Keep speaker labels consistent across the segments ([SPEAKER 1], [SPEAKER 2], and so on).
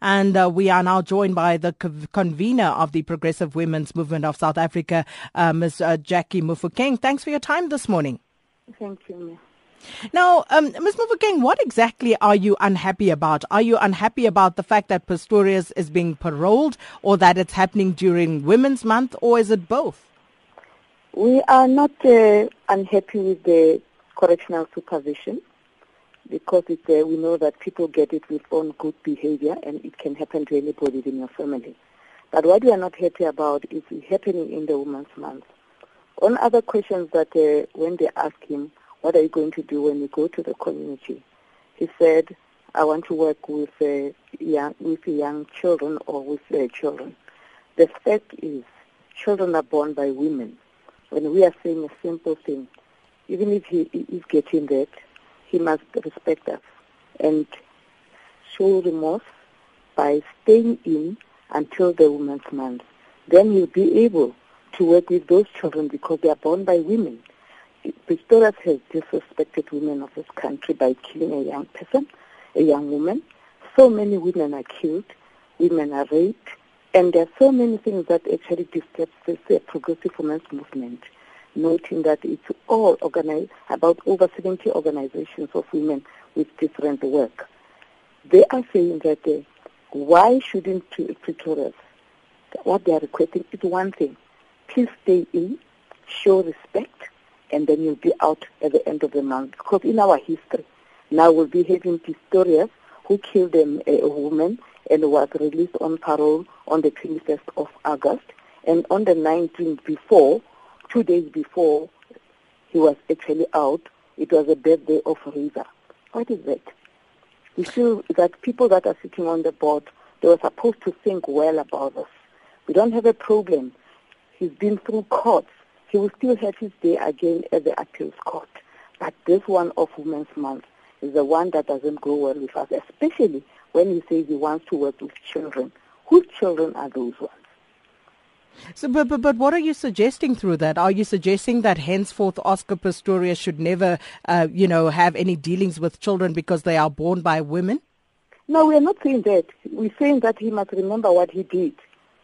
[SPEAKER 1] And uh, we are now joined by the co- convener of the Progressive Women's Movement of South Africa, uh, Ms. Uh, Jackie Mofokeng. Thanks for your time this morning.
[SPEAKER 2] Thank you.
[SPEAKER 1] Now, um, Ms. Mofokeng, what exactly are you unhappy about? Are you unhappy about the fact that Pistorius is being paroled or that it's happening during Women's Month or is it both?
[SPEAKER 2] We are not uh, unhappy with the correctional supervision because it, uh, we know that people get it with own good behavior and it can happen to anybody in your family. But what we are not happy about is happening in the Women's Month. On other questions that uh, when they ask him, what are you going to do when you go to the community? He said, I want to work with uh, young, with young children or with uh, children. The fact is, children are born by women. When we are saying a simple thing, even if he is getting that, he must respect us and show remorse by staying in until the women's month. Then he'll be able to work with those children because they are born by women. Pistorius has disrespected women of this country by killing a young person, a young woman. So many women are killed, women are raped, and there are so many things that actually disturb this uh, progressive women's movement noting that it's all organized, about over 70 organizations of women with different work. They are saying that uh, why shouldn't Pretorius, what they are requesting is one thing, please stay in, show respect, and then you'll be out at the end of the month. Because in our history, now we'll be having Pistorius who killed a, a woman and was released on parole on the 21st of August. And on the 19th before, two days before he was actually out, it was a birthday of Reeva. What is that? We feel that people that are sitting on the board, they were supposed to think well about us. We don't have a problem. He's been through courts. He will still have his day again at the appeals court. But this one of Women's Month is the one that doesn't go well with us, especially when he says he wants to work with children. Whose children are those ones?
[SPEAKER 1] So, but, but, but what are you suggesting through that? Are you suggesting that henceforth Oscar Pistorius should never, uh, you know, have any dealings with children because they are born by women?
[SPEAKER 2] No, we are not saying that. We're saying that he must remember what he did.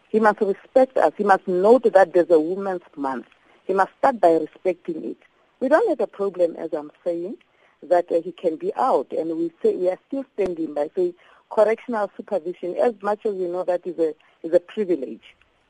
[SPEAKER 2] He must respect us. He must note that there's a women's month. He must start by respecting it. We don't have a problem, as I'm saying, that uh, he can be out, and we say we are still standing by saying correctional supervision. As much as we know that is a is a privilege,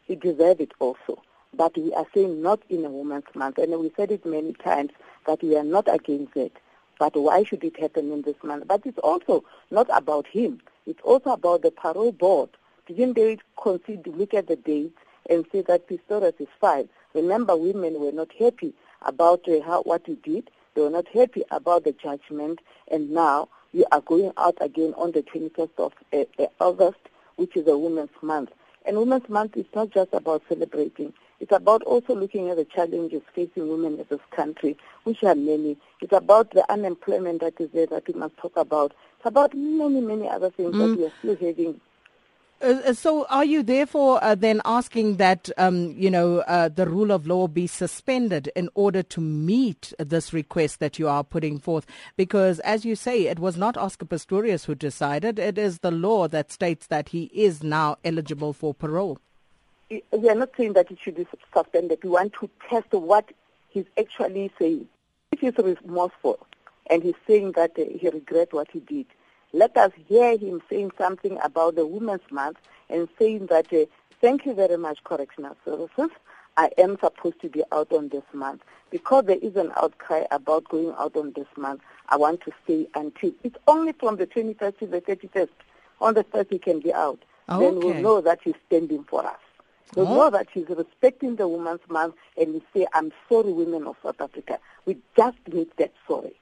[SPEAKER 2] he deserves it also. But we are saying not in a woman's month. And we said it many times that we are not against it. But why should it happen in this month? But it's also not about him. It's also about the parole board. Didn't they consider, look at the dates and say that Pistorius is fine? Remember, women were not happy about uh, how, what he did. They were not happy about the judgment. And now you are going out again on the 21st of uh, uh, August, which is a women's month. And Women's Month is not just about celebrating. It's about also looking at the challenges facing women in this country, which are many. It's about the unemployment that is there that we must talk about. It's about many, many other things mm. that we are still having
[SPEAKER 1] uh, so, are you therefore uh, then asking that um, you know uh, the rule of law be suspended in order to meet this request that you are putting forth? Because, as you say, it was not Oscar Pistorius who decided; it is the law that states that he is now eligible for parole.
[SPEAKER 2] We are not saying that it should be suspended. We want to test what he's actually saying. If he's remorseful and he's saying that uh, he regrets what he did, let us hear him saying something about the Women's Month and saying that, uh, thank you very much, Correctional Services. I am supposed to be out on this month. Because there is an outcry about going out on this month, I want to stay until. It's only from the 21st to the 31st. On the 1st, he can be out.
[SPEAKER 1] Okay.
[SPEAKER 2] Then we'll know that he's standing for us. We'll oh. know that he's respecting the Women's Month and we say, I'm sorry, women of South Africa. We just need that sorry.